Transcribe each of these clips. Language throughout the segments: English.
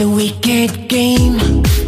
A wicked game.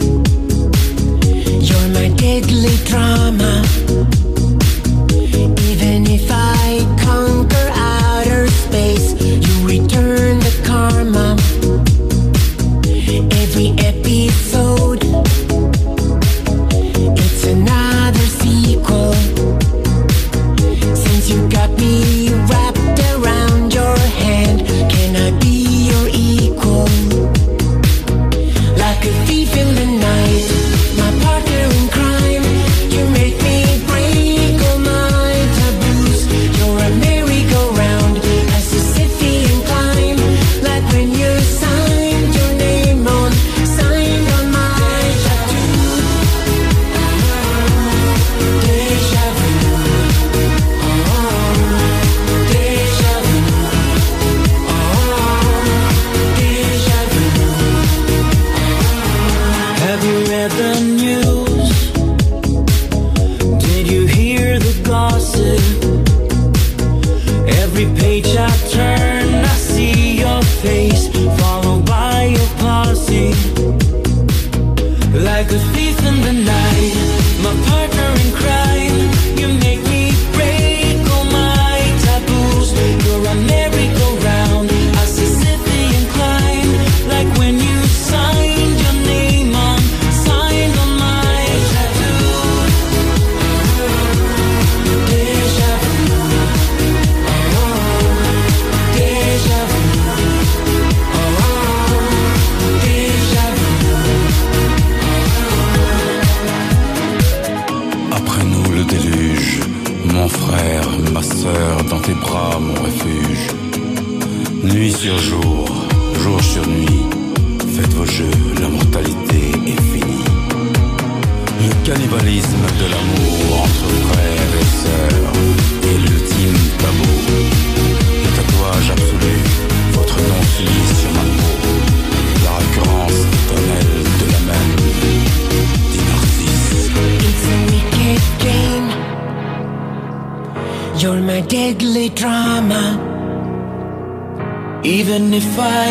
If I